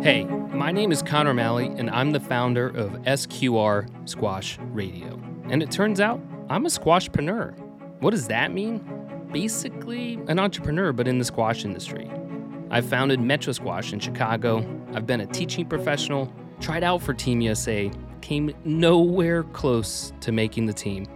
Hey, my name is Connor Malley, and I'm the founder of SQR Squash Radio. And it turns out I'm a squashpreneur. What does that mean? Basically, an entrepreneur, but in the squash industry. I've founded Metro Squash in Chicago. I've been a teaching professional, tried out for Team USA, came nowhere close to making the team.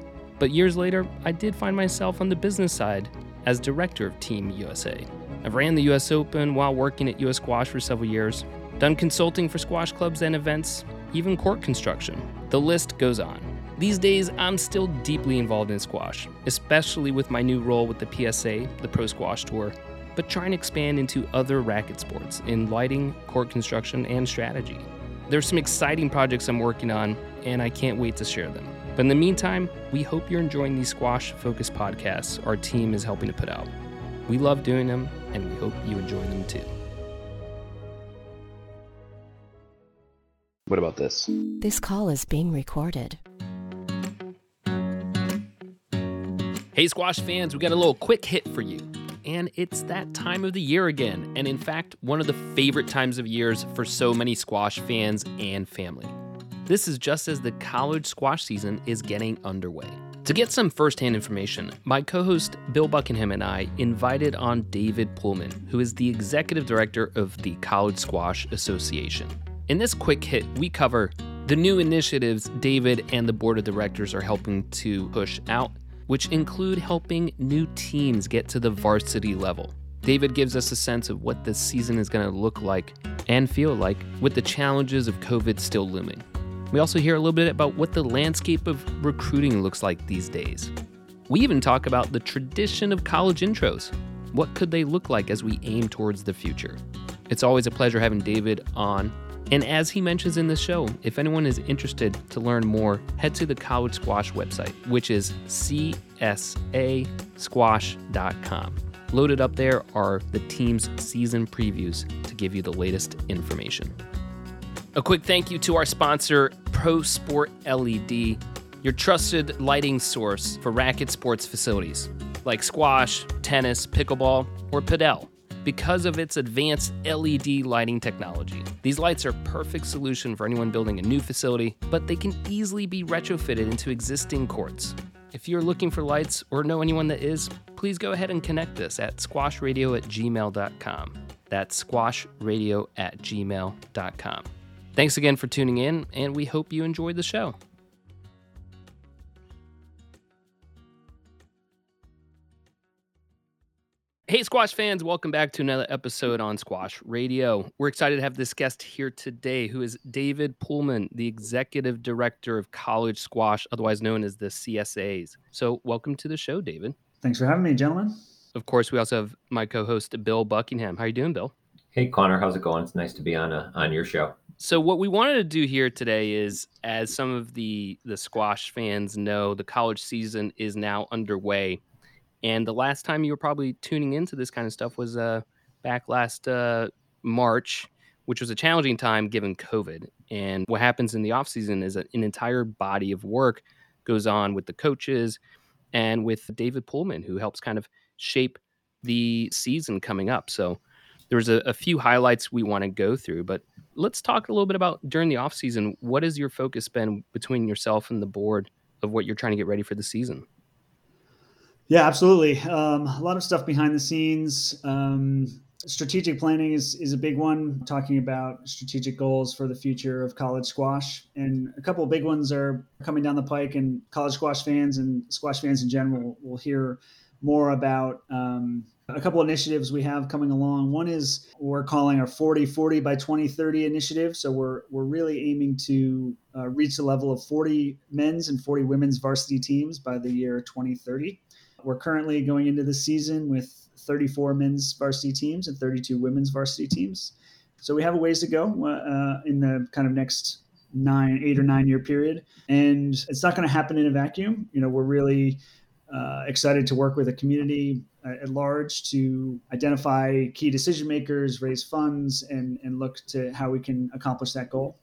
But years later, I did find myself on the business side as director of Team USA. I've ran the US Open while working at US Squash for several years, done consulting for squash clubs and events, even court construction. The list goes on. These days, I'm still deeply involved in squash, especially with my new role with the PSA, the Pro Squash Tour, but trying to expand into other racket sports in lighting, court construction, and strategy. There's some exciting projects I'm working on, and I can't wait to share them. But in the meantime, we hope you're enjoying these squash focused podcasts our team is helping to put out. We love doing them, and we hope you enjoy them too. What about this? This call is being recorded. Hey, squash fans, we got a little quick hit for you. And it's that time of the year again, and in fact, one of the favorite times of years for so many squash fans and family. This is just as the college squash season is getting underway. To get some firsthand information, my co host Bill Buckingham and I invited on David Pullman, who is the executive director of the College Squash Association. In this quick hit, we cover the new initiatives David and the board of directors are helping to push out, which include helping new teams get to the varsity level. David gives us a sense of what this season is going to look like and feel like with the challenges of COVID still looming. We also hear a little bit about what the landscape of recruiting looks like these days. We even talk about the tradition of college intros. What could they look like as we aim towards the future? It's always a pleasure having David on. And as he mentions in the show, if anyone is interested to learn more, head to the College Squash website, which is csasquash.com. Loaded up there are the team's season previews to give you the latest information. A quick thank you to our sponsor, Pro Sport LED, your trusted lighting source for racket sports facilities like squash, tennis, pickleball, or padel. Because of its advanced LED lighting technology, these lights are perfect solution for anyone building a new facility, but they can easily be retrofitted into existing courts. If you're looking for lights or know anyone that is, please go ahead and connect us at squashradio at gmail.com. That's squashradio at gmail.com. Thanks again for tuning in, and we hope you enjoyed the show. Hey, squash fans, welcome back to another episode on Squash Radio. We're excited to have this guest here today, who is David Pullman, the executive director of College Squash, otherwise known as the CSAs. So, welcome to the show, David. Thanks for having me, gentlemen. Of course, we also have my co-host Bill Buckingham. How are you doing, Bill? Hey, Connor, how's it going? It's nice to be on a, on your show. So what we wanted to do here today is, as some of the the squash fans know, the college season is now underway, and the last time you were probably tuning into this kind of stuff was uh, back last uh, March, which was a challenging time given COVID. And what happens in the off season is an entire body of work goes on with the coaches and with David Pullman, who helps kind of shape the season coming up. So there's a, a few highlights we want to go through, but let's talk a little bit about during the off season. What has your focus been between yourself and the board of what you're trying to get ready for the season? Yeah, absolutely. Um, a lot of stuff behind the scenes. Um, strategic planning is, is a big one, talking about strategic goals for the future of college squash. And a couple big ones are coming down the pike, and college squash fans and squash fans in general will hear more about um, a couple initiatives we have coming along. One is we're calling our 40 40 by 2030 initiative. So we're we're really aiming to uh, reach the level of 40 men's and 40 women's varsity teams by the year 2030. We're currently going into the season with 34 men's varsity teams and 32 women's varsity teams. So we have a ways to go uh, in the kind of next nine, eight or nine year period, and it's not going to happen in a vacuum. You know, we're really uh, excited to work with a community uh, at large to identify key decision makers, raise funds, and, and look to how we can accomplish that goal.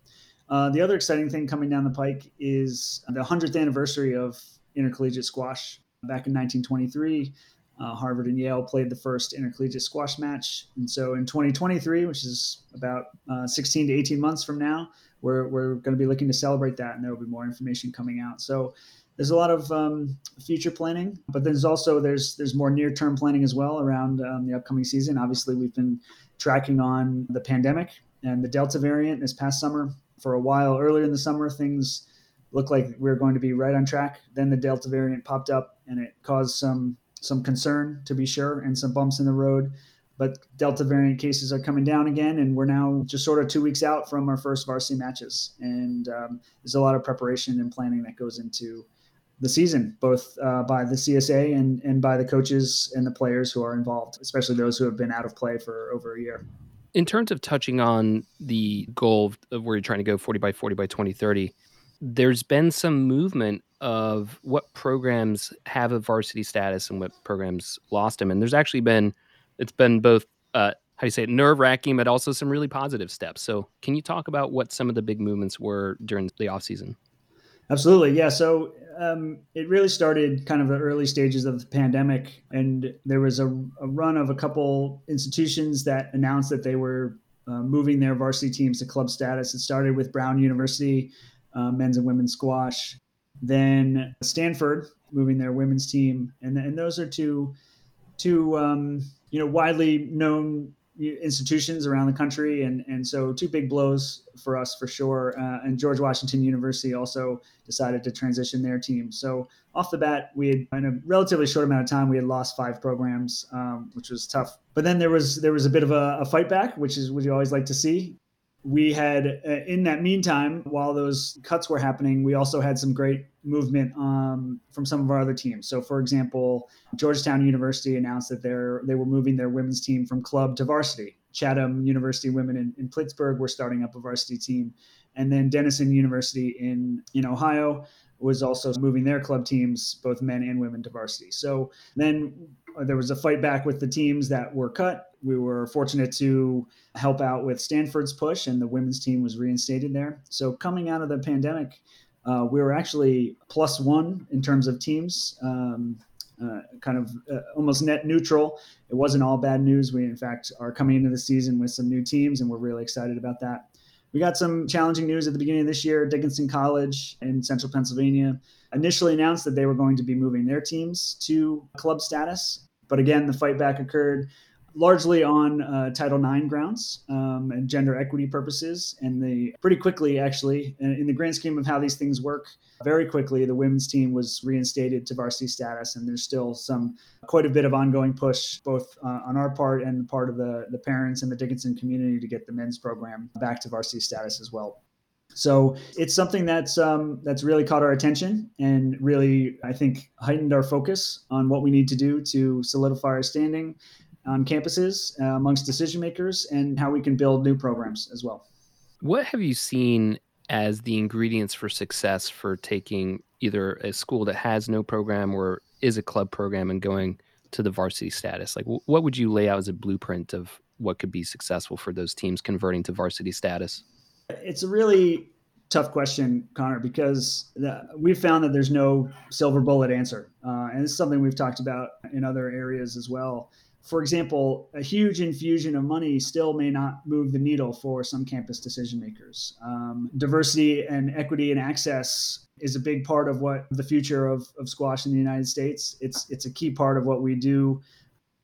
Uh, the other exciting thing coming down the pike is the 100th anniversary of intercollegiate squash back in 1923. Uh, Harvard and Yale played the first intercollegiate squash match. And so in 2023, which is about uh, 16 to 18 months from now, we're, we're going to be looking to celebrate that, and there will be more information coming out. So there's a lot of um, future planning, but there's also there's there's more near term planning as well around um, the upcoming season. Obviously, we've been tracking on the pandemic and the Delta variant this past summer. For a while earlier in the summer, things looked like we were going to be right on track. Then the Delta variant popped up, and it caused some some concern to be sure, and some bumps in the road but Delta variant cases are coming down again, and we're now just sort of two weeks out from our first varsity matches. And um, there's a lot of preparation and planning that goes into the season, both uh, by the CSA and, and by the coaches and the players who are involved, especially those who have been out of play for over a year. In terms of touching on the goal of where you're trying to go 40 by 40 by 2030, there's been some movement of what programs have a varsity status and what programs lost them. And there's actually been it's been both uh, how do you say it, nerve wracking, but also some really positive steps. So, can you talk about what some of the big movements were during the off season? Absolutely, yeah. So um, it really started kind of the early stages of the pandemic, and there was a, a run of a couple institutions that announced that they were uh, moving their varsity teams to club status. It started with Brown University, uh, men's and women's squash, then Stanford moving their women's team, and and those are two two um, you know widely known institutions around the country. And and so two big blows for us for sure. Uh, and george washington university also decided to transition their team. So off the bat we had in a relatively short amount of time we had lost five programs um, which was tough. But then there was there was a bit of a, a fight back which is what you always like to see we had uh, in that meantime while those cuts were happening we also had some great movement um, from some of our other teams. So for example georgetown university announced that they're they were moving their women's team from club to varsity. Chatham university women in, in pittsburgh were starting up a varsity team. And then denison university in in ohio was also moving their club teams both men and women to varsity. So then there was a fight back with the teams that were cut we were fortunate to help out with Stanford's push, and the women's team was reinstated there. So coming out of the pandemic, uh, we were actually plus one in terms of teams, um, uh, kind of uh, almost net neutral. It wasn't all bad news. We, in fact, are coming into the season with some new teams, and we're really excited about that. We got some challenging news at the beginning of this year. Dickinson College in central Pennsylvania initially announced that they were going to be moving their teams to club status. But again, the fight back occurred largely on uh, Title IX grounds um, and gender equity purposes. And they pretty quickly, actually, in the grand scheme of how these things work, very quickly, the women's team was reinstated to varsity status. And there's still some quite a bit of ongoing push, both uh, on our part and part of the, the parents and the Dickinson community to get the men's program back to varsity status as well. So it's something that's um, that's really caught our attention and really, I think, heightened our focus on what we need to do to solidify our standing on campuses uh, amongst decision makers and how we can build new programs as well. What have you seen as the ingredients for success for taking either a school that has no program or is a club program and going to the varsity status? Like, what would you lay out as a blueprint of what could be successful for those teams converting to varsity status? It's a really tough question, Connor, because we've found that there's no silver bullet answer. Uh, and it's something we've talked about in other areas as well for example, a huge infusion of money still may not move the needle for some campus decision makers. Um, diversity and equity and access is a big part of what the future of, of squash in the United States. It's it's a key part of what we do.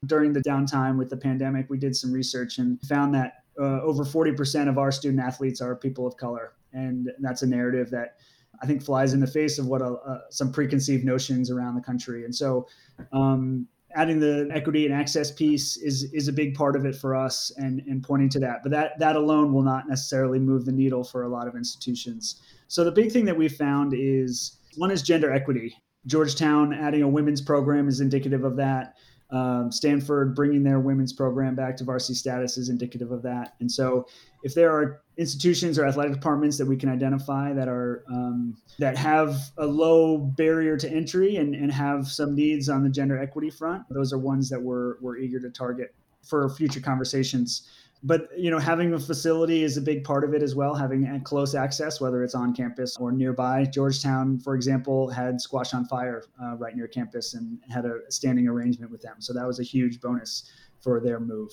During the downtime with the pandemic, we did some research and found that uh, over 40% of our student athletes are people of color, and that's a narrative that I think flies in the face of what a, uh, some preconceived notions around the country. And so, um, adding the equity and access piece is is a big part of it for us and and pointing to that. But that that alone will not necessarily move the needle for a lot of institutions. So the big thing that we found is one is gender equity. Georgetown adding a women's program is indicative of that um, Stanford bringing their women's program back to varsity status is indicative of that. And so, if there are institutions or athletic departments that we can identify that are um, that have a low barrier to entry and, and have some needs on the gender equity front, those are ones that we're we're eager to target. for future conversations but you know having a facility is a big part of it as well having close access whether it's on campus or nearby. Georgetown for example had squash on fire uh, right near campus and had a standing arrangement with them. So that was a huge bonus for their move.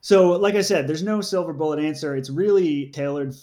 So like i said there's no silver bullet answer. It's really tailored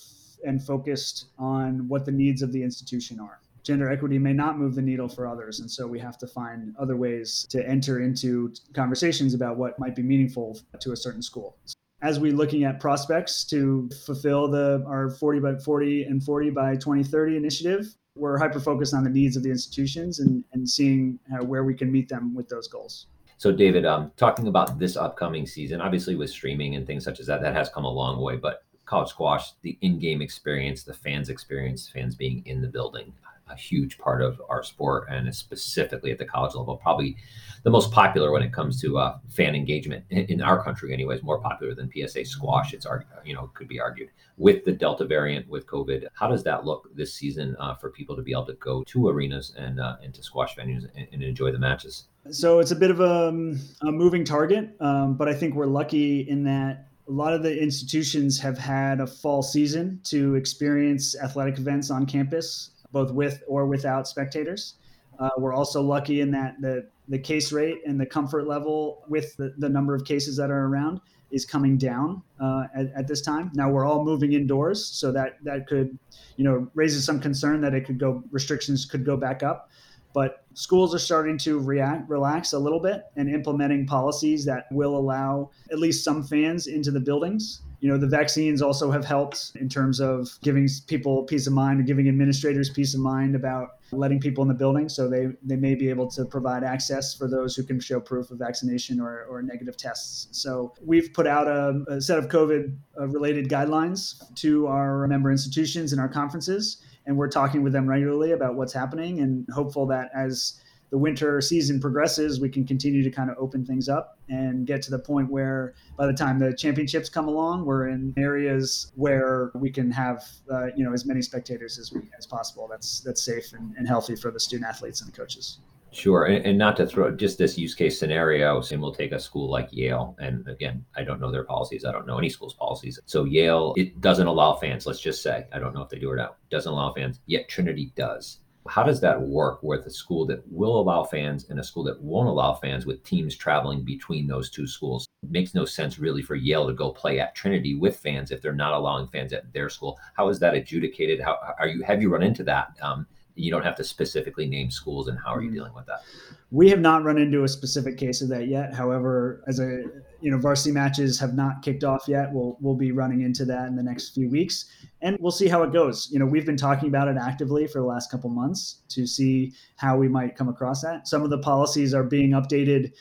and focused on what the needs of the institution are. Gender equity may not move the needle for others. And so we have to find other ways to enter into conversations about what might be meaningful to a certain school as we're looking at prospects to fulfill the our 40 by 40 and 40 by 2030 initiative we're hyper focused on the needs of the institutions and, and seeing uh, where we can meet them with those goals. So david um, talking about this upcoming season obviously with streaming and things such as that that has come a long way but college squash the in-game experience the fans experience fans being in the building a huge part of our sport and specifically at the college level probably the most popular when it comes to uh, fan engagement in, in, our country anyways more popular than psa squash it's you know could be argued. With the delta variant with covid how does that look this season uh, for people to be able to go to arenas and uh, into squash venues and, and, enjoy the matches? So it's a bit of a, um, a moving target um, but i think we're lucky in that a lot of the institutions have had a fall season to experience athletic events on campus both with or without spectators. Uh, we're also lucky in that the, the case rate and the comfort level with the, the number of cases that are around is coming down uh, at, at, this time. Now we're all moving indoors, so that that could, you know, raises some concern that it could go restrictions could go back up. But schools are starting to react, relax a little bit and implementing policies that will allow at least some fans into the buildings. You know the vaccines also have helped in terms of giving people peace of mind giving administrators peace of mind about letting people in the building. So they they may be able to provide access for those who can show proof of vaccination or, or negative tests. So we've put out a, a set of covid uh, related guidelines to our member institutions and our conferences and we're talking with them regularly about what's happening and hopeful that as the winter season progresses, we can continue to kind of open things up and get to the point where by the time the championships come along, we're in areas where we can have uh, you know as many spectators as we as possible. That's that's safe and, and healthy for the student athletes and the coaches. Sure, and, and, not to throw just this use case scenario, and we'll take a school like Yale, and again, I don't know their policies. I don't know any school's policies. So Yale, it doesn't allow fans. Let's just say I don't know if they do or not. Doesn't allow fans. Yet Trinity does. How does that work with a school that will allow fans and a school that won't allow fans with teams traveling between those two schools? It makes no sense really for Yale to go play at Trinity with fans if they're not allowing fans at their school. How is that adjudicated? How are you have you run into that? Um, you don't have to specifically name schools and how are you mm-hmm. dealing with that? We have not run into a specific case of that yet. However, as a you know, varsity matches have not kicked off yet. We'll we'll be running into that in the next few weeks, and we'll see how it goes. You know, we've been talking about it actively for the last couple months to see how we might come across that. Some of the policies are being updated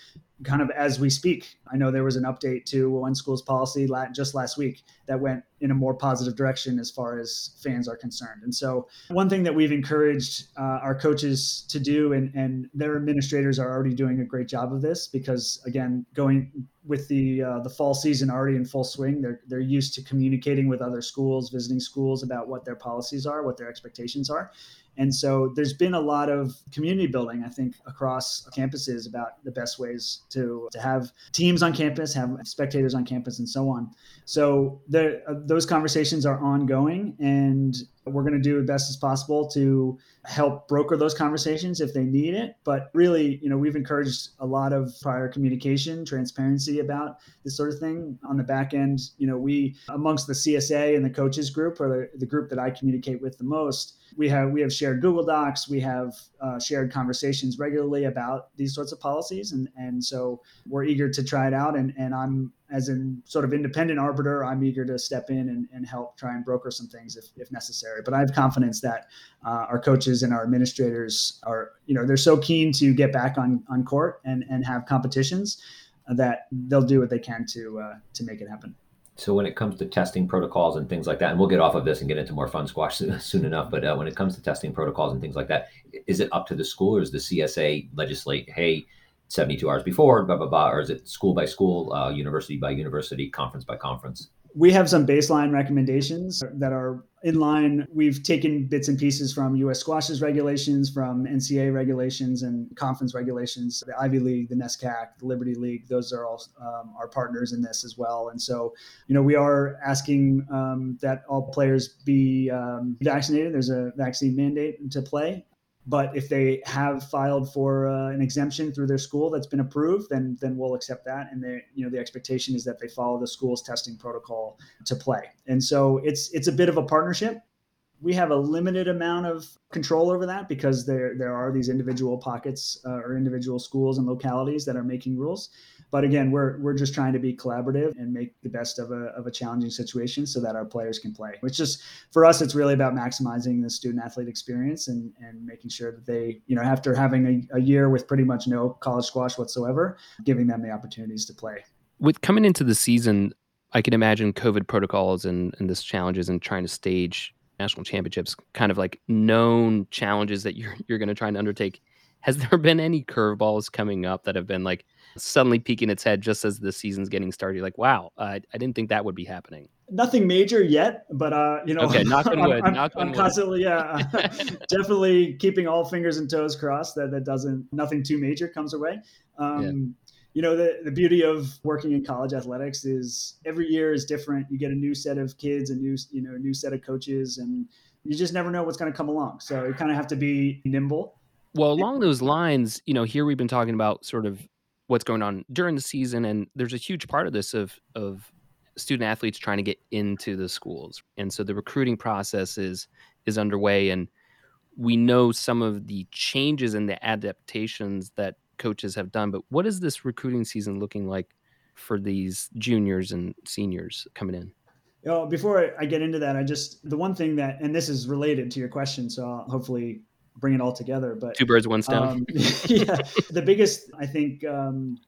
kind of as we speak. I know there was an update to one school's policy just last week that went in a more positive direction as far as fans are concerned. And so, one thing that we've encouraged uh, our coaches to do, and, and their administrators are already doing a great job of this because, again, going with the uh, the fall season already in full swing, they're they're used to communicating with other schools, visiting schools about what their policies are, what their expectations are, and so there's been a lot of community building, I think, across campuses about the best ways to, to have teams on campus, have spectators on campus, and so on. So there, uh, those conversations are ongoing, and we're going to do the best as possible to help broker those conversations if they need it. But really, you know, we've encouraged a lot of prior communication, transparency about this sort of thing. On the back end, you know, we amongst the CSA and the coaches group, or the, the group that I communicate with the most, we have we have shared Google Docs, we have uh, shared conversations regularly about these sorts of policies, and and so we're eager to try it out. And and I'm as an sort of independent arbiter, I'm eager to step in and, and help try and broker some things if, if necessary. But I have confidence that uh, our coaches and our administrators are, you know, they're so keen to get back on, on court and, and have competitions that they'll do what they can to uh, to make it happen. So when it comes to testing protocols and things like that, and we'll get off of this and get into more fun squash soon, enough. But uh, when it comes to testing protocols and things like that, is it up to the school or is the CSA legislate? Hey, 72 hours before, blah, blah, blah, or is it school by school, uh, university by university, conference by conference? We have some baseline recommendations that are in line. We've taken bits and pieces from US Squash's regulations, from NCAA regulations and conference regulations, the Ivy League, the NESCAC, the Liberty League. Those are all um, our partners in this as well. And so, you know, we are asking um, that all players be um, vaccinated. There's a vaccine mandate to play. But if they have filed for uh, an exemption through their school that's been approved, then then we'll accept that. And they, you know, the expectation is that they follow the school's testing protocol to play. And so it's it's a bit of a partnership. We have a limited amount of control over that because there there are these individual pockets uh, or individual schools and localities that are making rules. But again, we're we're just trying to be collaborative and make the best of a of a challenging situation so that our players can play. Which just for us, it's really about maximizing the student athlete experience and and making sure that they, you know, after having a, a year with pretty much no college squash whatsoever, giving them the opportunities to play. With coming into the season, I can imagine COVID protocols and, and this challenges and trying to stage national championships, kind of like known challenges that you're you're going to try and undertake. Has there been any curveballs coming up that have been like, suddenly peeking its head just as the season's getting started. Like, wow, uh, I didn't think that would be happening. Nothing major yet, but uh, you know, okay, knock on wood. I'm, knock I'm, on constantly, yeah, definitely keeping all fingers and toes crossed that that doesn't nothing too major comes away. Um, yeah. You know, the, the beauty of working in college athletics is every year is different. You get a new set of kids, a new, you know, a new set of coaches, and you just never know what's going to come along. So you kind of have to be nimble. Well, along those lines, you know, here we've been talking about sort of what's going on during the season and there's a huge part of this of of student athletes trying to get into the schools and so the recruiting process is is underway and we know some of the changes and the adaptations that coaches have done but what is this recruiting season looking like for these juniors and seniors coming in? You know, before I get into that, I just the one thing that, and this is related to your question, so I'll hopefully bring it all together. But two birds, one stone. Um, yeah, the biggest I think um,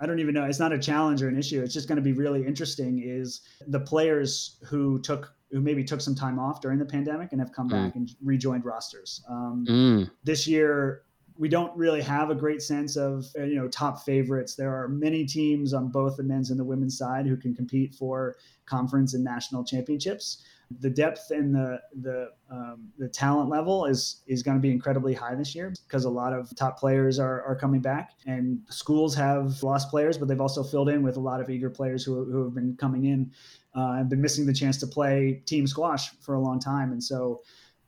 I don't even know. It's not a challenge or an issue. It's just going to be really interesting. Is the players who took who maybe took some time off during the pandemic and have come mm. back and rejoined rosters. Um, mm. This year, we don't really have a great sense of uh, you know top favorites. There are many teams on both the men's and the women's side who can compete for conference and national championships the depth and the the um, the talent level is is going to be incredibly high this year because a lot of top players are, are coming back and schools have lost players but they've also filled in with a lot of eager players who, who have been coming in uh, and been missing the chance to play team squash for a long time and so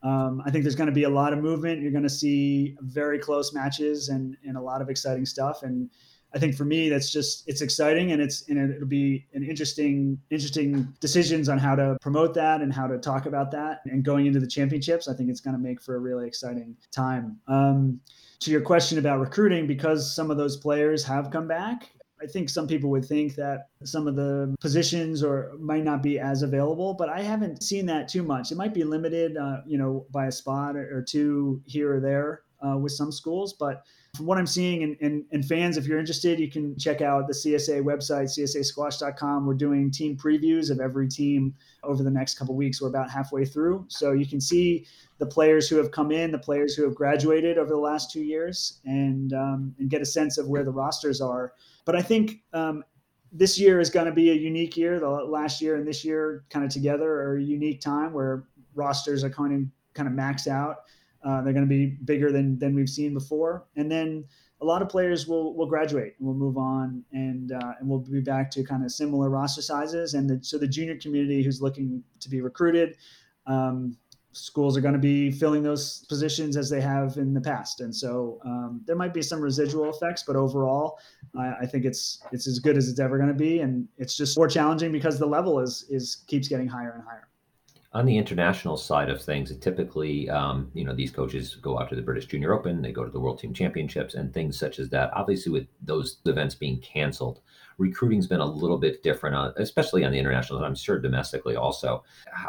um, I think there's going to be a lot of movement. You're going to see very close matches and, and a lot of exciting stuff. And I think for me, that's just it's exciting and it's and it'll be an interesting interesting decisions on how to promote that and how to talk about that. And going into the championships, I think it's going to make for a really exciting time. Um, to your question about recruiting, because some of those players have come back, I think some people would think that some of the positions or might not be as available, but I haven't seen that too much. It might be limited, uh, you know, by a spot or, or two here or there uh, with some schools, but from what I'm seeing, and, and, and, fans, if you're interested, you can check out the CSA website, csasquash.com. We're doing team previews of every team over the next couple weeks. We're about halfway through. So you can see the players who have come in, the players who have graduated over the last two years, and, um, and get a sense of where the rosters are. But I think um, this year is going to be a unique year. The last year and this year kind of together are a unique time where rosters are kind of kind of maxed out uh, they're going to be bigger than than we've seen before, and then a lot of players will will graduate and will move on, and uh, and we'll be back to kind of similar roster sizes. And the, so the junior community who's looking to be recruited, um, schools are going to be filling those positions as they have in the past, and so um, there might be some residual effects, but overall, I, I think it's it's as good as it's ever going to be, and it's just more challenging because the level is is keeps getting higher and higher on the international side of things, typically, um, you know, these coaches go out to the British Junior Open, they go to the World Team Championships, and things such as that. Obviously, with those events being canceled, recruiting's been a little bit different, uh, especially on the international. I'm sure domestically also.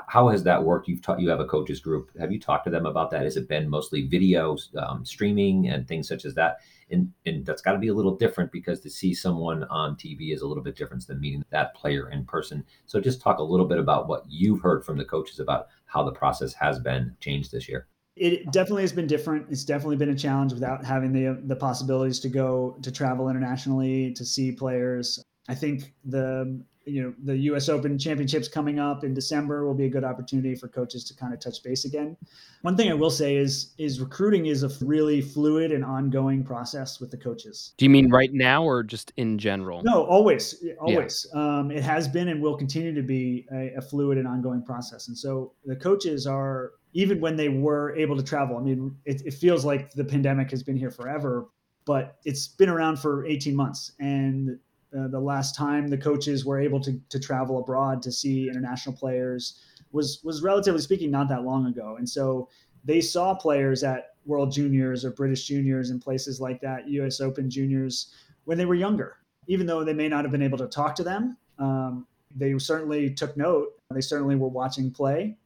how has that worked? You've taught, you have a coaches group. Have you talked to them about that? Has it been mostly video um, streaming and things such as that? And and that's got to be a little different because to see someone on TV is a little bit different than meeting that player in person. So just talk a little bit about what you've heard from the coaches about how the process has been changed this year. It definitely has been different. It's definitely been a challenge without having the the possibilities to go to travel internationally to see players. I think the you know the U.S. Open championships coming up in December will be a good opportunity for coaches to kind of touch base again. One thing I will say is is recruiting is a really fluid and ongoing process with the coaches. Do you mean right now or just in general? No, always, always. Yeah. Um, it has been and will continue to be a, a fluid and ongoing process. And so the coaches are even when they were able to travel. I mean, it, it feels like the pandemic has been here forever, but it's been around for 18 months and uh, the last time the coaches were able to, to travel abroad to see international players was was relatively speaking not that long ago. And so they saw players at world juniors or british juniors and places like that us open juniors when they were younger. Even though they may not have been able to talk to them um, they certainly took note. They certainly were watching play.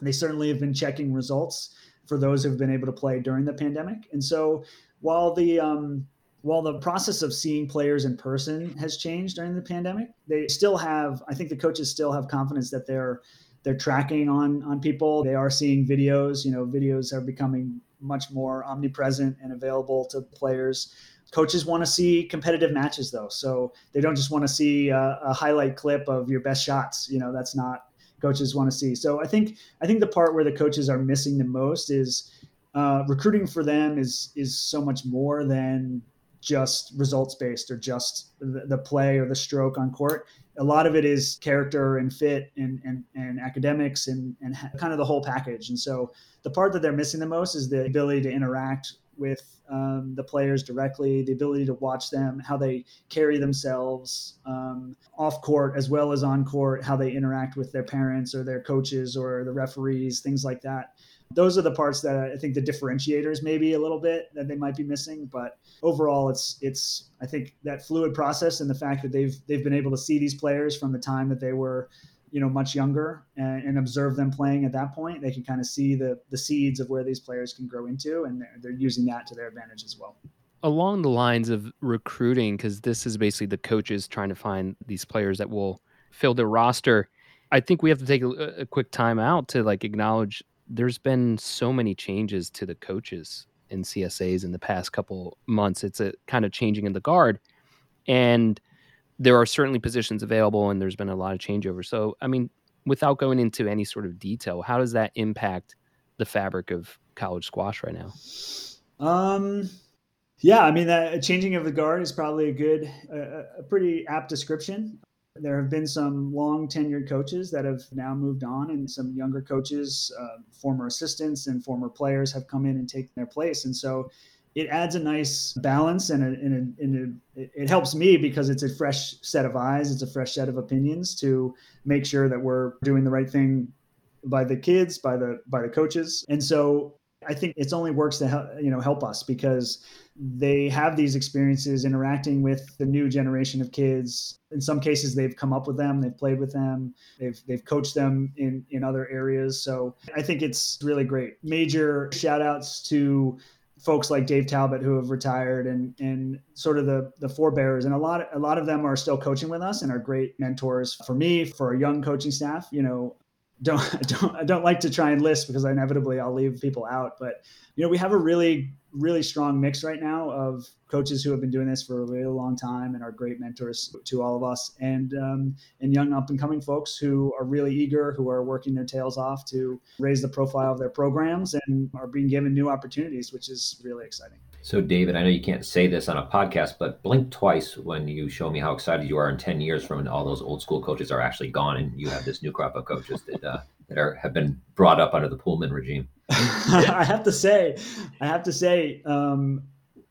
They certainly have been checking results for those who've been able to play during the pandemic. And so while the um, while the process of seeing players in person has changed during the pandemic, they still have. I think the coaches still have confidence that they're they're tracking on on people. They are seeing videos. You know, videos are becoming much more omnipresent and available to players. Coaches want to see competitive matches though, so they don't just want to see a, a highlight clip of your best shots. You know, that's not coaches want to see. So I think I think the part where the coaches are missing the most is uh, recruiting for them is is so much more than just results based or just the, play or the stroke on court. A lot of it is character and fit and, and, and academics and, and kind of the whole package. And so the part that they're missing the most is the ability to interact with um, the players directly, the ability to watch them, how they carry themselves um, off court as well as on court, how they interact with their parents or their coaches or the referees, things like that those are the parts that I think the differentiators maybe a little bit that they might be missing. But overall, it's it's I think that fluid process and the fact that they've they've been able to see these players from the time that they were you know much younger and, and observe them playing at that point they can kind of see the the seeds of where these players can grow into and they're, they're using that to their advantage as well along the lines of recruiting because this is basically the coaches trying to find these players that will fill their roster i think we have to take a, a quick time out to like acknowledge there's been so many changes to the coaches in CSAs in the past couple months. It's a kind of changing in the guard, and there are certainly positions available, and there's been a lot of changeover. So, I mean, without going into any sort of detail, how does that impact the fabric of college squash right now? Um, yeah, I mean, that changing of the guard is probably a good, a pretty apt description. There have been some long tenured coaches that have now moved on, and some younger coaches, uh, former assistants, and former players have come in and taken their place. And so it adds a nice balance and, a, and, a, and a, it helps me because it's a fresh set of eyes, it's a fresh set of opinions to make sure that we're doing the right thing by the kids, by the by the coaches. And so I think it's only works to help, you know help us because they have these experiences interacting with the new generation of kids. In some cases, they've come up with them, they've played with them, they've they've coached them in in other areas. So I think it's really great. Major shout outs to folks like Dave Talbott who have retired and and sort of the the forebears and a lot a lot of them are still coaching with us and are great mentors for me for our young coaching staff you know don't I don't I don't like to try and list because inevitably I'll leave people out. But you know, we have a really really strong mix right now of coaches who have been doing this for a really long time and are great mentors to all of us, and um, and young up and coming folks who are really eager, who are working their tails off to raise the profile of their programs and are being given new opportunities, which is really exciting. So, David, I know you can't say this on a podcast, but blink twice when you show me how excited you are in 10 years from when all those old school coaches are actually gone and you have this new crop of coaches that, uh, that are, have been brought up under the Pullman regime. I have to say, I have to say, um,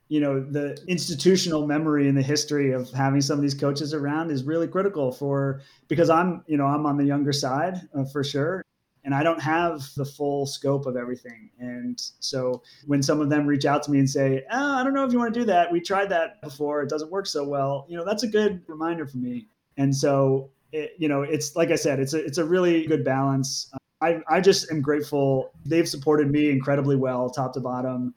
you know, the institutional memory and the history of having some of these coaches around is really critical for because I'm, you know, I'm on the younger side uh, for sure and I don't have the full scope of everything. And so when some of them reach out to me and say, oh, I don't know if you want to do that. We tried that before. It doesn't work so well. You know, that's a good reminder for me. And so, it, you know, it's like I said, it's a, it's a really good balance. I, I just am grateful. They've supported me incredibly well, top to bottom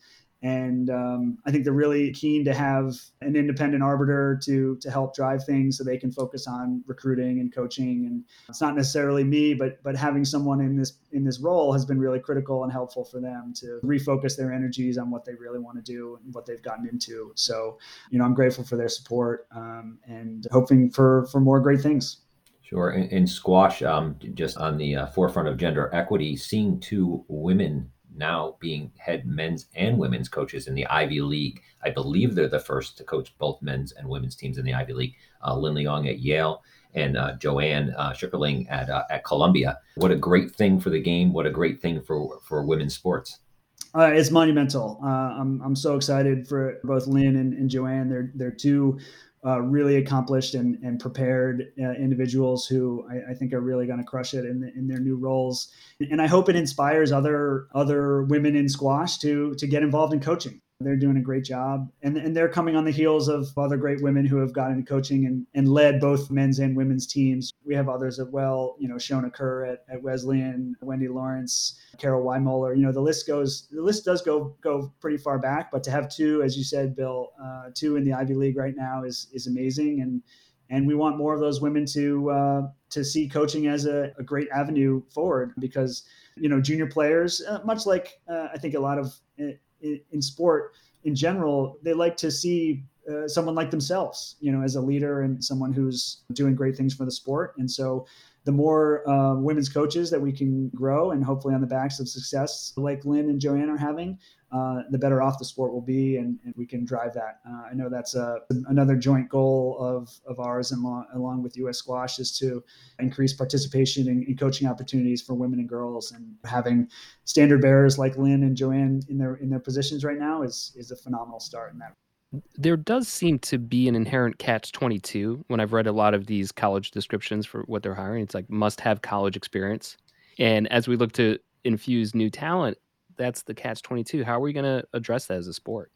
and um, I think they're really keen to have an independent arbiter to to help drive things so they can focus on recruiting and coaching. And it's not necessarily me, but but having someone in this in this role has been really critical and helpful for them to refocus their energies on what they really want to do and what they've gotten into. So you know, I'm grateful for their support um, and hoping for for more great things. Sure. In squash, um, just on the uh, forefront of gender equity, seeing two women now being head men's and women's coaches in the Ivy League. I believe they're the first to coach both men's and women's teams in the Ivy League. Uh, Lin Leong at Yale and uh, Joanne uh, Schickerling at uh, at Columbia. What a great thing for the game! What a great thing for for women's sports. Uh, it's monumental. Uh, I'm I'm so excited for both Lin and, and Joanne. They're they're two uh, really accomplished and, and prepared uh, individuals who I, I, think are really going to crush it in, in their new roles. And I hope it inspires other other women in squash to to get involved in coaching. They're doing a great job. And, and they're coming on the heels of other great women who have gotten into coaching and, and led both men's and women's teams. We have others as well, you know, Shona Kerr at, at Wesleyan, Wendy Lawrence, Carol Weymuller. You know, the list goes, the list does go go pretty far back, but to have two, as you said, Bill, uh, two in the Ivy League right now is is amazing. And and we want more of those women to uh, to see coaching as a, a, great avenue forward because you know junior players, uh, much like uh, I think a lot of in, sport in general, they like to see uh, someone like themselves, you know, as a leader and someone who's doing great things for the sport. And so, the more uh, women's coaches that we can grow, and hopefully on the backs of success like Lin and Joanne are having, uh, the better off the sport will be, and, and we can drive that. Uh, I know that's a, another joint goal of, of ours, and along, with U.S. Squash, is to increase participation in, in, coaching opportunities for women and girls. And having standard bearers like Lin and Joanne in their in their positions right now is is a phenomenal start in that. There does seem to be an inherent catch 22 when I've read a lot of these college descriptions for what they're hiring. It's like must have college experience. And as we look to infuse new talent, that's the catch 22 how are we going to address that as a sport?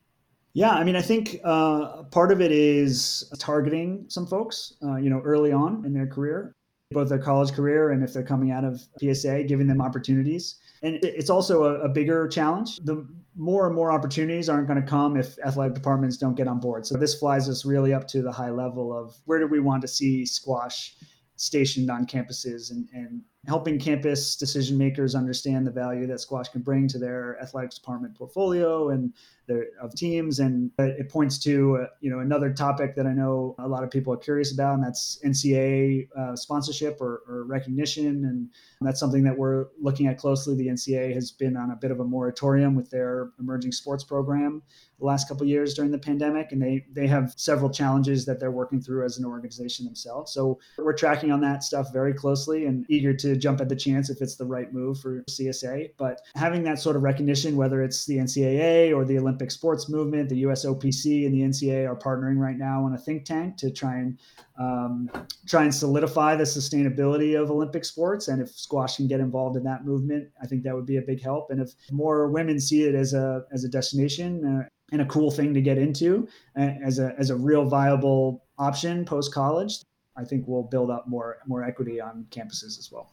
Yeah i mean i think uh, part of it is targeting some folks uh, you know early on in their career both their college career and if they're coming out of psa giving them opportunities. And it's also a, a bigger challenge. The more and more opportunities aren't going to come if athletic departments don't get on board. So this flies us really up to the high level of where do we want to see squash stationed on campuses and, and helping campus decision makers understand the value that squash can bring to their athletics department portfolio and of teams and it points to uh, you know another topic that i know a lot of people are curious about and that's ncaa uh, sponsorship or, or, recognition and that's something that we're looking at closely the ncaa has been on a bit of a moratorium with their emerging sports program the last couple years during the pandemic and they they have several challenges that they're working through as an organization themselves so we're tracking on that stuff very closely and eager to jump at the chance if it's the right move for CSA. But having that sort of recognition, whether it's the NCAA or the Olympic sports movement, the USOPC and the NCA are partnering right now on a think tank to try and um, try and solidify the sustainability of Olympic sports. And if squash can get involved in that movement, I think that would be a big help. And if more women see it as a as a destination. Uh, and a cool thing to get into uh, as a as a real viable option post college I think we'll build up more more equity on campuses as well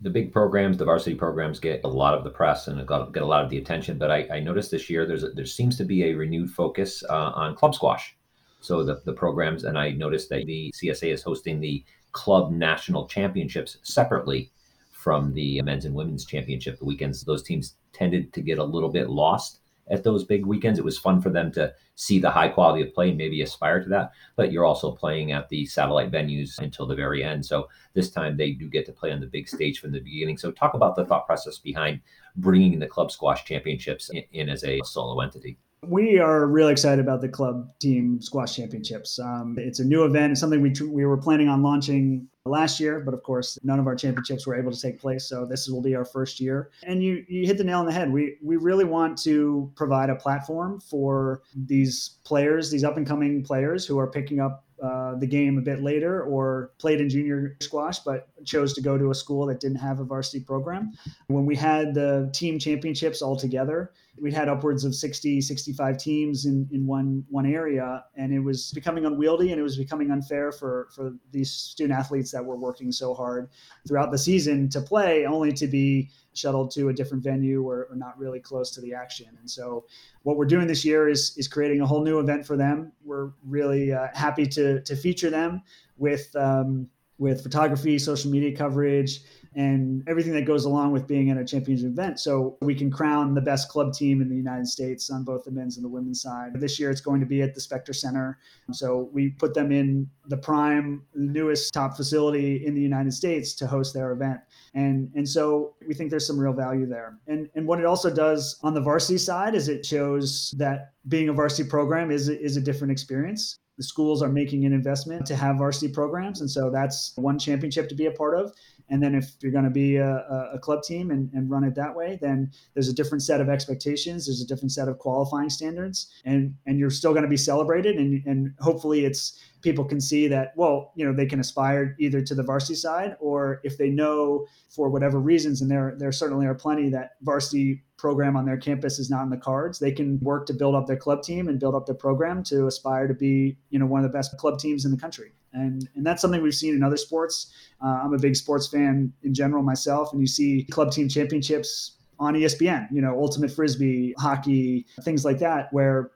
the big programs, the varsity programs, get a lot of the press and get a lot of the attention. But I, I noticed this year there's a, there seems to be a renewed focus uh, on club squash. So the, the programs, and I noticed that the CSA is hosting the club national championships separately from the men's and women's championship. The weekends, those teams tended to get a little bit lost at those big weekends. It was fun for them to see the high quality of play and maybe aspire to that. But you're also playing at the satellite venues until the very end. So this time they do get to play on the big stage from the beginning. So talk about the thought process behind bringing the club squash championships in, in as a solo entity. We are really excited about the club team squash championships. Um, it's a new event. It's something we, we were planning on launching last year, but of course, none of our championships were able to take place. So this will be our first year. And you you hit the nail on the head. We we really want to provide a platform for these players, these up and coming players who are picking up uh, the game a bit later or played in junior squash but chose to go to a school that didn't have a varsity program. When we had the team championships all together, we had upwards of 60, 65 teams in, in one one area and it was becoming unwieldy and it was becoming unfair for, for these student athletes that were working so hard throughout the season to play only to be shuttled to a different venue or, or, not really close to the action. And so, what we're doing this year is is creating a whole new event for them. We're really uh, happy to to feature them with. Um, with photography, social media coverage, and everything that goes along with being at a championship event. So we can crown the best club team in the United States on both the men's and the women's side. This year it's going to be at the Specter Center. So we put them in the prime, newest top facility in the United States to host their event. And, and so we think there's some real value there. And, and what it also does on the varsity side is it shows that being a varsity program is, is a different experience the schools are making an investment to have varsity programs. And so that's one championship to be a part of. And then if you're going to be a, a club team and, and, run it that way, then there's a different set of expectations. There's a different set of qualifying standards, and and you're still going to be celebrated. And and hopefully it's people can see that well you know they can aspire either to the varsity side or if they know for whatever reasons and there there certainly are plenty that varsity program on their campus is not in the cards they can work to build up their club team and build up their program to aspire to be you know one of the best club teams in the country. And and that's something we've seen in other sports. Uh, i'm a big sports fan in general myself and you see club team championships on espn you know ultimate frisbee hockey things like that where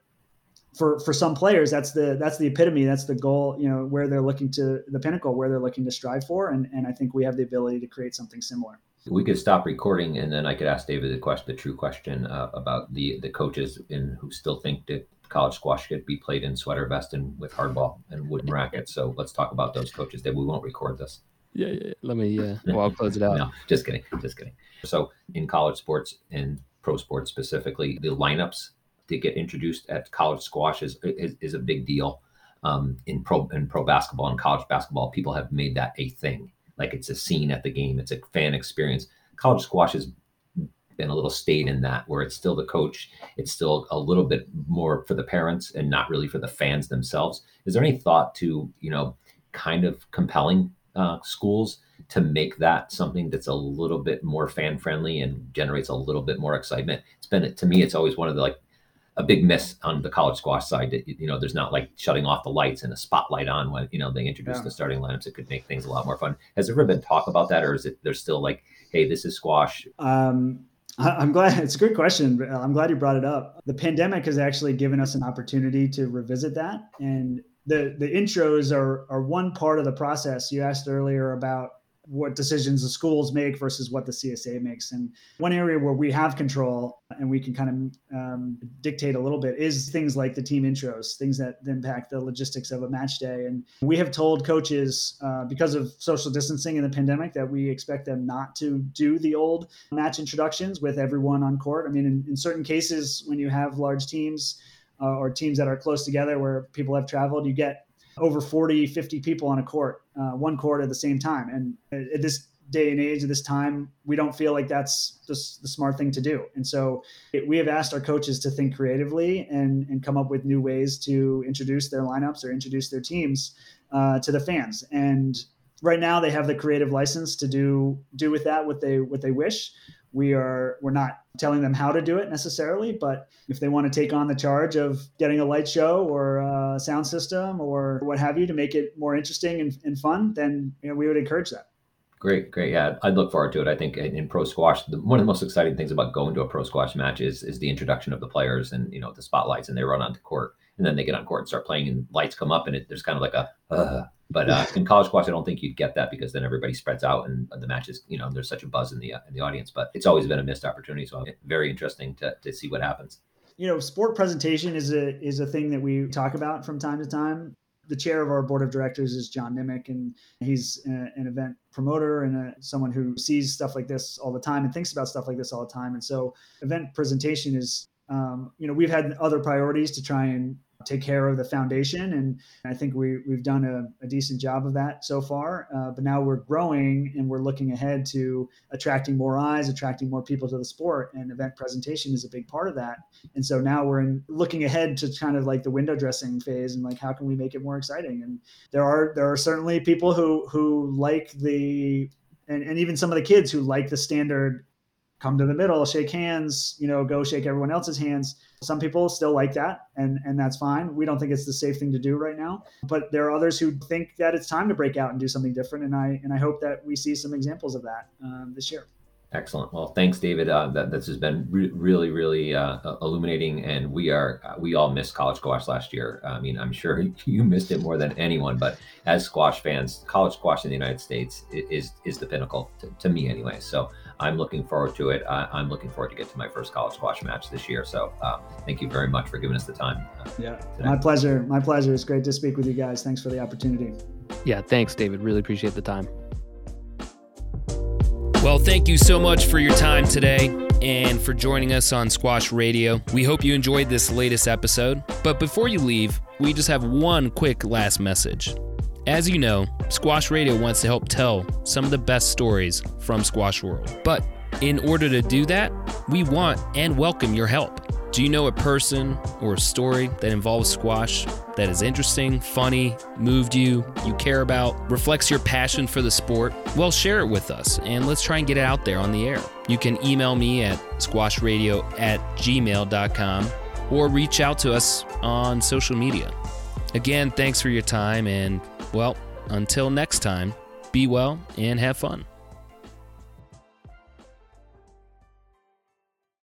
for for some players that's the that's the epitome that's the goal you know where they're looking to the pinnacle where they're looking to strive for. And and i think we have the ability to create something similar. We could stop recording and then i could ask david the question the true question uh, about the the coaches in who still think that college squash could be played in sweater vest and with hardball and wooden rackets. So let's talk about those coaches that we won't record this. Yeah, yeah. let me uh well i'll close it out. No just kidding just kidding. So in college sports and pro sports specifically the lineups to get introduced at college squash is is, is a big deal. Um, in pro in pro basketball and college basketball, people have made that a thing. Like it's a scene at the game, it's a fan experience. College squash has been a little staid in that, where it's still the coach, it's still a little bit more for the parents and not really for the fans themselves. Is there any thought to you know kind of compelling uh, schools to make that something that's a little bit more fan friendly and generates a little bit more excitement? It's been to me, it's always one of the like a big miss on the college squash side. That, you know, there's not like shutting off the lights and a spotlight on when you know they introduce yeah. the starting lineups. It could make things a lot more fun. Has there ever been talk about that, or is it there's still like, hey, this is squash? Um, I'm glad it's a good question. I'm glad you brought it up. The pandemic has actually given us an opportunity to revisit that, and the the intros are are one part of the process. You asked earlier about what decisions the schools make versus what the CSA makes. And one area where we have control and we can kind of um, dictate a little bit is things like the team intros, things that impact the logistics of a match day. And we have told coaches uh, because of social distancing and the pandemic that we expect them not to do the old match introductions with everyone on court. I mean, in, in certain cases, when you have large teams, uh, or teams that are close together where people have traveled, you get over 40, 50 people on a court, uh, one court at the same time. And at this day and age, at this time, we don't feel like that's just the smart thing to do. And so it, we have asked our coaches to think creatively and, and come up with new ways to introduce their lineups or introduce their teams uh, to the fans. And right now they have the creative license to do do with that what they what they wish we are we're not telling them how to do it necessarily but if they want to take on the charge of getting a light show or a sound system or what have you to make it more interesting and, and fun then you know, we would encourage that Great, great. Yeah, I'd look forward to it. I think in, pro squash, the, one of the most exciting things about going to a pro squash match is is the introduction of the players and you know the spotlights, and they run onto court, and then they get on court and start playing, and lights come up, and it, there's kind of like a uh, but uh, in college squash, I don't think you'd get that because then everybody spreads out and the matches, you know, there's such a buzz in the uh, in the audience. But it's always been a missed opportunity, so very interesting to, to see what happens. You know, sport presentation is a is a thing that we talk about from time to time. The chair of our board of directors is John Nimick, and he's a, an event promoter and a, someone who sees stuff like this all the time and thinks about stuff like this all the time. And so, event presentation is, um, you know, we've had other priorities to try and take care of the foundation. And I think we, we've done a, a decent job of that so far. Uh, but now we're growing and we're looking ahead to attracting more eyes, attracting more people to the sport. And event presentation is a big part of that. And so now we're in, looking ahead to kind of like the window dressing phase and like how can we make it more exciting? And there are there are certainly people who who like the and, and even some of the kids who like the standard come to the middle, shake hands, you know, go shake everyone else's hands. Some people still like that, and and that's fine. We don't think it's the safe thing to do right now, but there are others who think that it's time to break out and do something different. And I and I hope that we see some examples of that um, this year. Excellent. Well, thanks, David. Uh, that this has been re- really, really uh, illuminating, and we are uh, we all missed college squash last year. I mean, I'm sure you missed it more than anyone. But as squash fans, college squash in the United States is is the pinnacle to, to me, anyway. So I'm looking forward to it. I, am looking forward to get to my first college squash match this year. So uh, thank you very much for giving us the time. Uh, yeah, today. my pleasure. My pleasure. It's great to speak with you guys. Thanks for the opportunity. Yeah, thanks, David. Really appreciate the time. Well, thank you so much for your time today and for joining us on Squash Radio. We hope you enjoyed this latest episode. But before you leave, we just have one quick last message. As you know, Squash Radio wants to help tell some of the best stories from Squash World. But in order to do that, we want and welcome your help. Do you know a person or a story that involves squash that is interesting, funny, moved you, you care about, reflects your passion for the sport? Well, share it with us and let's try and get it out there on the air. You can email me at squashradio at gmail.com or reach out to us on social media. Again, thanks for your time and, well, until next time, be well and have fun.